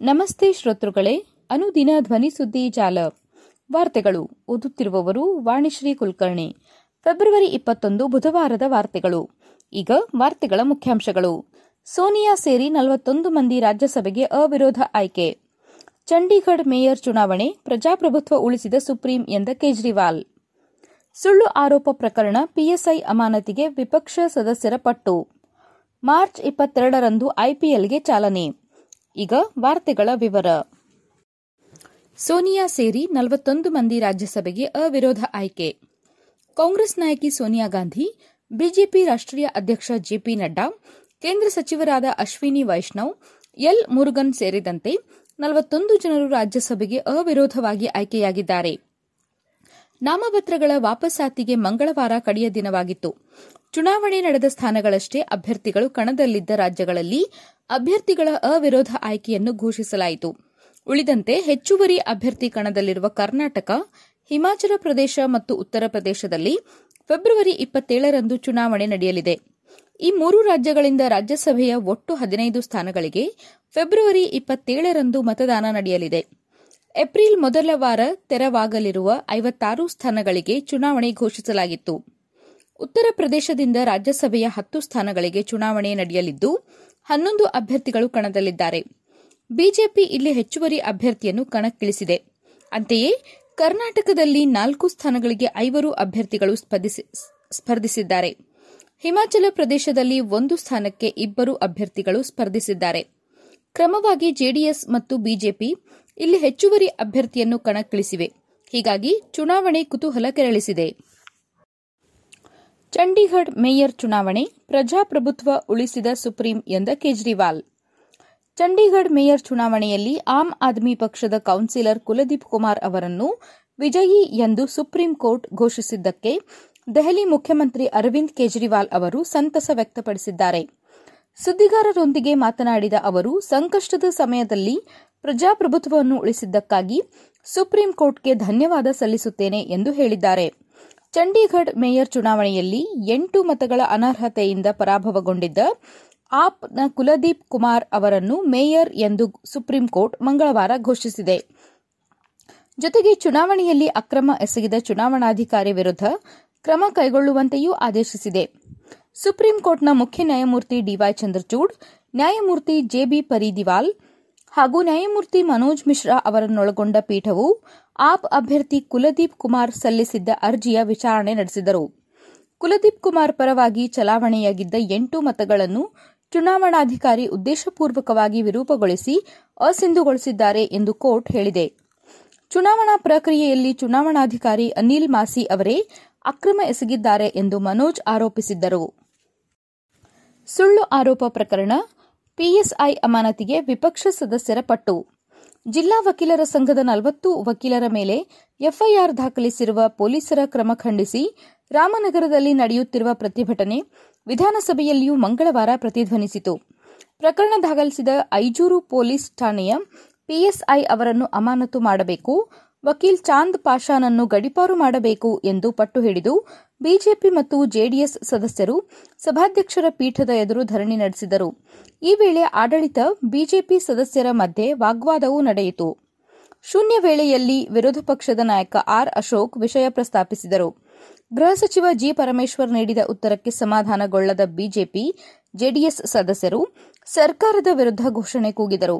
ನಮಸ್ತೆ ಶ್ರೋತೃಗಳೇ, ಅನುದಿನ ಧ್ವನಿ ಸುದ್ದಿ ಜಾಲ. ವಾರ್ತೆಗಳು. ಓದುತ್ತಿರುವವರು ವಾಣಿಶ್ರೀ ಕುಲಕರ್ಣಿ. ಫೆಬ್ರವರಿ ಇಪ್ಪತ್ತೊಂದು ಬುಧವಾರದ ವಾರ್ತೆಗಳು. ಈಗ ವಾರ್ತೆಗಳ ಮುಖ್ಯಾಂಶಗಳು. ಸೋನಿಯಾ ಸೇರಿ ನಲವತ್ತೊಂದು ಮಂದಿ ರಾಜ್ಯಸಭೆಗೆ ಅವಿರೋಧ ಆಯ್ಕೆ. ಚಂಡೀಗಢ ಮೇಯರ್ ಚುನಾವಣೆ ಪ್ರಜಾಪ್ರಭುತ್ವ ಉಳಿಸಿದ ಸುಪ್ರೀಂ ಎಂದ ಕೇಜ್ರಿವಾಲ್. ಸುಳ್ಳು ಆರೋಪ ಪ್ರಕರಣ ಪಿಎಸ್ಐ ಅಮಾನತಿಗೆ ವಿಪಕ್ಷ ಸದಸ್ಯರ ಪಟ್ಟು. ಮಾರ್ಚ್ ಇಪ್ಪತ್ತೆರಡರಂದು ಐಪಿಎಲ್ಗೆ ಚಾಲನೆ. ಈಗ ವಾರ್ತೆಗಳ ವಿವರ. ಸೋನಿಯಾ ಸೇರಿ ನಲವತ್ತೊಂದು ಮಂದಿ ರಾಜ್ಯಸಭೆಗೆ ಅವಿರೋಧ ಆಯ್ಕೆ. ಕಾಂಗ್ರೆಸ್ ನಾಯಕಿ ಸೋನಿಯಾ ಗಾಂಧಿ, ಬಿಜೆಪಿ ರಾಷ್ಟ್ರೀಯ ಅಧ್ಯಕ್ಷ ಜೆಪಿ ನಡ್ಡಾ, ಕೇಂದ್ರ ಸಚಿವರಾದ ಅಶ್ವಿನಿ ವೈಷ್ಣವ್, ಎಲ್ ಮುರುಗನ್ ಸೇರಿದಂತೆ ನಲವತ್ತೊಂದು ಜನರು ರಾಜ್ಯಸಭೆಗೆ ಅವಿರೋಧವಾಗಿ ಆಯ್ಕೆಯಾಗಿದ್ದಾರೆ. ನಾಮಪತ್ರಗಳ ವಾಪಸಾತಿಗೆ ಮಂಗಳವಾರ ಕಡೆಯ ದಿನವಾಗಿತ್ತು. ಚುನಾವಣೆ ನಡೆದ ಸ್ಥಾನಗಳಷ್ಟೇ ಅಭ್ಯರ್ಥಿಗಳು ಕಣದಲ್ಲಿದ್ದ ರಾಜ್ಯಗಳಲ್ಲಿ ಅಭ್ಯರ್ಥಿಗಳ ಅವಿರೋಧ ಆಯ್ಕೆಯನ್ನು ಘೋಷಿಸಲಾಯಿತು. ಉಳಿದಂತೆ ಹೆಚ್ಚುವರಿ ಅಭ್ಯರ್ಥಿ ಕಣದಲ್ಲಿರುವ ಕರ್ನಾಟಕ, ಹಿಮಾಚಲ ಪ್ರದೇಶ ಮತ್ತು ಉತ್ತರ ಪ್ರದೇಶದಲ್ಲಿ ಫೆಬ್ರವರಿ ಇಪ್ಪತ್ತೇಳರಂದು ಚುನಾವಣೆ ನಡೆಯಲಿದೆ. ಈ ಮೂರು ರಾಜ್ಯಗಳಿಂದ ರಾಜ್ಯಸಭೆಯ ಒಟ್ಟು ಹದಿನೈದು ಸ್ಥಾನಗಳಿಗೆ ಫೆಬ್ರವರಿ ಇಪ್ಪತ್ತೇಳರಂದು ಮತದಾನ ನಡೆಯಲಿದೆ. ಏಪ್ರಿಲ್ ಮೊದಲ ವಾರ ತೆರವಾಗಲಿರುವ ಐವತ್ತಾರು ಸ್ಥಾನಗಳಿಗೆ ಚುನಾವಣೆ ಘೋಷಿಸಲಾಗಿತ್ತು. ಉತ್ತರ ಪ್ರದೇಶದಿಂದ ರಾಜ್ಯಸಭೆಯ ಹತ್ತು ಸ್ಥಾನಗಳಿಗೆ ಚುನಾವಣೆ ನಡೆಯಲಿದ್ದು, ಹನ್ನೊಂದು ಅಭ್ಯರ್ಥಿಗಳು ಕಣದಲ್ಲಿದ್ದಾರೆ. ಬಿಜೆಪಿ ಇಲ್ಲಿ ಹೆಚ್ಚುವರಿ ಅಭ್ಯರ್ಥಿಯನ್ನು ಕಣಕ್ಕಿಳಿಸಿದೆ. ಅಂತೆಯೇ, ಕರ್ನಾಟಕದಲ್ಲಿ ನಾಲ್ಕು ಸ್ಥಾನಗಳಿಗೆ ಐವರು ಅಭ್ಯರ್ಥಿಗಳು ಸ್ಪರ್ಧಿಸಿದ್ದಾರೆ. ಹಿಮಾಚಲ ಪ್ರದೇಶದಲ್ಲಿ ಒಂದು ಸ್ಥಾನಕ್ಕೆ ಇಬ್ಬರು ಅಭ್ಯರ್ಥಿಗಳು ಸ್ಪರ್ಧಿಸಿದ್ದಾರೆ. ಕ್ರಮವಾಗಿ ಜೆಡಿಎಸ್ ಮತ್ತು ಬಿಜೆಪಿ ಇಲ್ಲಿ ಹೆಚ್ಚುವರಿ ಅಭ್ಯರ್ಥಿಯನ್ನು ಕಣಕ್ಕಿಳಿಸಿವೆ. ಹೀಗಾಗಿ ಚುನಾವಣೆ ಕುತೂಹಲ ಕೆರಳಿಸಿದೆ. ಚಂಡೀಗಢ ಮೇಯರ್ ಚುನಾವಣೆ ಪ್ರಜಾಪ್ರಭುತ್ವ ಉಳಿಸಿದ ಸುಪ್ರೀಂ ಎಂದ ಕೇಜ್ರಿವಾಲ್. ಚಂಡೀಗಢ ಮೇಯರ್ ಚುನಾವಣೆಯಲ್ಲಿ ಆಮ್ ಆದ್ಮಿ ಪಕ್ಷದ ಕೌನ್ಸಿಲರ್ ಕುಲದೀಪ್ ಕುಮಾರ್ ಅವರನ್ನು ವಿಜಯಿ ಎಂದು ಸುಪ್ರೀಂ ಕೋರ್ಟ್ ಘೋಷಿಸಿದ್ದಕ್ಕೆ ದೆಹಲಿ ಮುಖ್ಯಮಂತ್ರಿ ಅರವಿಂದ್ ಕೇಜ್ರಿವಾಲ್ ಅವರು ಸಂತಸ ವ್ಯಕ್ತಪಡಿಸಿದ್ದಾರೆ. ಸುದ್ದಿಗಾರರೊಂದಿಗೆ ಮಾತನಾಡಿದ ಅವರು, ಸಂಕಷ್ಟದ ಸಮಯದಲ್ಲಿ ಪ್ರಜಾಪ್ರಭುತ್ವವನ್ನು ಉಳಿಸಿದ್ದಕ್ಕಾಗಿ ಸುಪ್ರೀಂ ಕೋರ್ಟ್ಗೆ ಧನ್ಯವಾದ ಸಲ್ಲಿಸುತ್ತೇನೆ ಎಂದು ಹೇಳಿದ್ದಾರೆ. ಚಂಡೀಗಢ ಮೇಯರ್ ಚುನಾವಣೆಯಲ್ಲಿ ಎಂಟು ಮತಗಳ ಅನರ್ಹತೆಯಿಂದ ಪರಾಭವಗೊಂಡಿದ್ದ ಆಪ್ನ ಕುಲದೀಪ್ ಕುಮಾರ್ ಅವರನ್ನು ಮೇಯರ್ ಎಂದು ಸುಪ್ರೀಂ ಕೋರ್ಟ್ ಮಂಗಳವಾರ ಘೋಷಿಸಿದೆ. ಜೊತೆಗೆ ಚುನಾವಣೆಯಲ್ಲಿ ಅಕ್ರಮ ಎಸಗಿದ ಚುನಾವಣಾಧಿಕಾರಿ ವಿರುದ್ಧ ಕ್ರಮ ಕೈಗೊಳ್ಳುವಂತೆಯೂ ಆದೇಶಿಸಿದೆ. ಸುಪ್ರೀಂ ಕೋರ್ಟ್ನ ಮುಖ್ಯ ನ್ಯಾಯಮೂರ್ತಿ ಡಿವೈ ಚಂದ್ರಚೂಡ್, ನ್ಯಾಯಮೂರ್ತಿ ಜೆಬಿ ಪರಿದಿವಾಲ್ ಹಾಗೂ ನ್ಯಾಯಮೂರ್ತಿ ಮನೋಜ್ ಮಿಶ್ರಾ ಅವರನ್ನೊಳಗೊಂಡ ಪೀಠವು ಆಪ್ ಅಭ್ಯರ್ಥಿ ಕುಲದೀಪ್ ಕುಮಾರ್ ಸಲ್ಲಿಸಿದ್ದ ಅರ್ಜಿಯ ವಿಚಾರಣೆ ನಡೆಸಿದರು. ಕುಲದೀಪ್ ಕುಮಾರ್ ಪರವಾಗಿ ಚಲಾವಣೆಯಾಗಿದ್ದ ಎಂಟು ಮತಗಳನ್ನು ಚುನಾವಣಾಧಿಕಾರಿ ಉದ್ದೇಶಪೂರ್ವಕವಾಗಿ ವಿರೂಪಗೊಳಿಸಿ ಅಸಿಂಧುಗೊಳಿಸಿದ್ದಾರೆ ಎಂದು ಕೋರ್ಟ್ ಹೇಳಿದೆ. ಚುನಾವಣಾ ಪ್ರಕ್ರಿಯೆಯಲ್ಲಿ ಚುನಾವಣಾಧಿಕಾರಿ ಅನಿಲ್ ಮಾಸಿ ಅವರೇ ಅಕ್ರಮ ಎಸಗಿದ್ದಾರೆ ಎಂದು ಮನೋಜ್ ಆರೋಪಿಸಿದ್ದರು. ಸುಳ್ಳು ಆರೋಪ ಪ್ರಕರಣ ಪಿಎಸ್ಐ ಅಮಾನತಿಗೆ ವಿಪಕ್ಷ ಸದಸ್ಯರ ಪಟ್ಟು. ಜಿಲ್ಲಾ ವಕೀಲರ ಸಂಘದ ನಲವತ್ತು ವಕೀಲರ ಮೇಲೆ ಎಫ್ಐಆರ್ ದಾಖಲಿಸಿರುವ ಪೊಲೀಸರ ಕ್ರಮ ಖಂಡಿಸಿ ರಾಮನಗರದಲ್ಲಿ ನಡೆಯುತ್ತಿರುವ ಪ್ರತಿಭಟನೆ ವಿಧಾನಸಭೆಯಲ್ಲಿಯೂ ಮಂಗಳವಾರ ಪ್ರತಿಧ್ವನಿಸಿತು. ಪ್ರಕರಣ ದಾಖಲಿಸಿದ ಐಜೂರು ಪೊಲೀಸ್ ಠಾಣೆಯ ಪಿಎಸ್ಐ ಅವರನ್ನು ಅಮಾನತು ಮಾಡಬೇಕು, ವಕೀಲ್ ಚಾಂದ್ ಪಾಷಾನನ್ನು ಗಡಿಪಾರು ಮಾಡಬೇಕು ಎಂದು ಪಟ್ಟು ಹಿಡಿದು ಬಿಜೆಪಿ ಮತ್ತು ಜೆಡಿಎಸ್ ಸದಸ್ಯರು ಸಭಾಧ್ಯಕ್ಷರ ಪೀಠದ ಎದುರು ಧರಣಿ ನಡೆಸಿದರು. ಈ ವೇಳೆ ಆಡಳಿತ ಬಿಜೆಪಿ ಸದಸ್ಯರ ಮಧ್ಯೆ ವಾಗ್ವಾದವೂ ನಡೆಯಿತು. ಶೂನ್ಯ ವೇಳೆಯಲ್ಲಿ ವಿರೋಧ ಪಕ್ಷದ ನಾಯಕ ಆರ್ ಅಶೋಕ್ ವಿಷಯ ಪ್ರಸ್ತಾಪಿಸಿದರು. ಗೃಹ ಸಚಿವ ಜಿ ಪರಮೇಶ್ವರ್ ನೀಡಿದ ಉತ್ತರಕ್ಕೆ ಸಮಾಧಾನಗೊಳ್ಳದ ಬಿಜೆಪಿ, ಜೆಡಿಎಸ್ ಸದಸ್ಯರು ಸರ್ಕಾರದ ವಿರುದ್ಧ ಘೋಷಣೆ ಕೂಗಿದರು.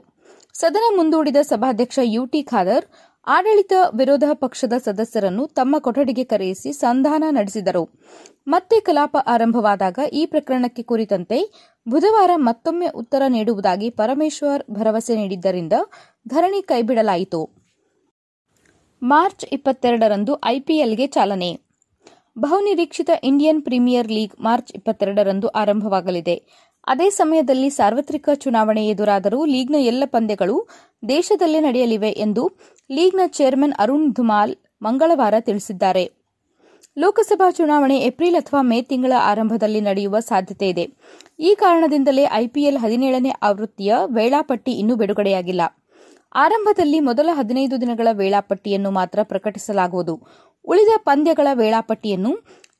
ಸದನ ಮುಂದೂಡಿದ ಸಭಾಧ್ಯಕ್ಷ ಯುಟಿ ಖಾದರ್ ಆಡಳಿತ ವಿರೋಧ ಪಕ್ಷದ ಸದಸ್ಯರನ್ನು ತಮ್ಮ ಕೊಠಡಿಗೆ ಕರೆಯಿಸಿ ಸಂಧಾನ ನಡೆಸಿದರು. ಮತ್ತೆ ಕಲಾಪ ಆರಂಭವಾದಾಗ ಈ ಪ್ರಕರಣಕ್ಕೆ ಕುರಿತಂತೆ ಬುಧವಾರ ಮತ್ತೊಮ್ಮೆ ಉತ್ತರ ನೀಡುವುದಾಗಿ ಪರಮೇಶ್ವರ್ ಭರವಸೆ ನೀಡಿದ್ದರಿಂದ ಧರಣಿ ಕೈಬಿಡಲಾಯಿತು. ಮಾರ್ಚ್ ಇಪ್ಪತ್ತೆರಡರಂದು ಐಪಿಎಲ್ಗೆ ಚಾಲನೆ. ಬಹುನಿರೀಕ್ಷಿತ ಇಂಡಿಯನ್ ಪ್ರೀಮಿಯರ್ ಲೀಗ್ ಮಾರ್ಚ್ ಇಪ್ಪತ್ತೆರಡರಂದು ಆರಂಭವಾಗಲಿದೆ. ಅದೇ ಸಮಯದಲ್ಲಿ ಸಾರ್ವತ್ರಿಕ ಚುನಾವಣೆ ಎದುರಾದರೂ ಲೀಗ್ನ ಎಲ್ಲ ಪಂದ್ಯಗಳು ದೇಶದಲ್ಲೇ ನಡೆಯಲಿವೆ ಎಂದು ಲೀಗ್ನ ಚೇರ್ಮನ್ ಅರುಣ್ ಧುಮಾಲ್ ಮಂಗಳವಾರ ತಿಳಿಸಿದ್ದಾರೆ. ಲೋಕಸಭಾ ಚುನಾವಣೆ ಏಪ್ರಿಲ್ ಅಥವಾ ಮೇ ತಿಂಗಳ ಆರಂಭದಲ್ಲಿ ನಡೆಯುವ ಸಾಧ್ಯತೆ ಇದೆ. ಈ ಕಾರಣದಿಂದಲೇ ಐಪಿಎಲ್ ಹದಿನೇಳನೇ ಆವೃತ್ತಿಯ ವೇಳಾಪಟ್ಟಿ ಇನ್ನೂ ಬಿಡುಗಡೆಯಾಗಿಲ್ಲ. ಆರಂಭದಲ್ಲಿ ಮೊದಲ ಹದಿನೈದು ದಿನಗಳ ವೇಳಾಪಟ್ಟಿಯನ್ನು ಮಾತ್ರ ಪ್ರಕಟಿಸಲಾಗುವುದು. ಉಳಿದ ಪಂದ್ಯಗಳ ವೇಳಾಪಟ್ಟಿಯನ್ನು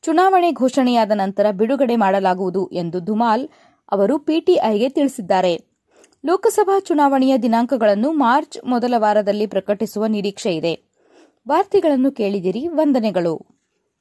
ಚುನಾವಣೆ ಘೋಷಣೆಯಾದ ನಂತರ ಬಿಡುಗಡೆ ಮಾಡಲಾಗುವುದು ಎಂದು ಧುಮಾಲ್ ಅವರು ಪಿಟಿಐಗೆ ತಿಳಿಸಿದ್ದಾರೆ. ಲೋಕಸಭಾ ಚುನಾವಣೆಯ ದಿನಾಂಕಗಳನ್ನು ಮಾರ್ಚ್ ಮೊದಲ ವಾರದಲ್ಲಿ ಪ್ರಕಟಿಸುವ ನಿರೀಕ್ಷೆ ಇದೆ. ವಾರ್ತೆಗಳನ್ನು ಕೇಳಿದಿರಿ ವಂದನೆಗಳು.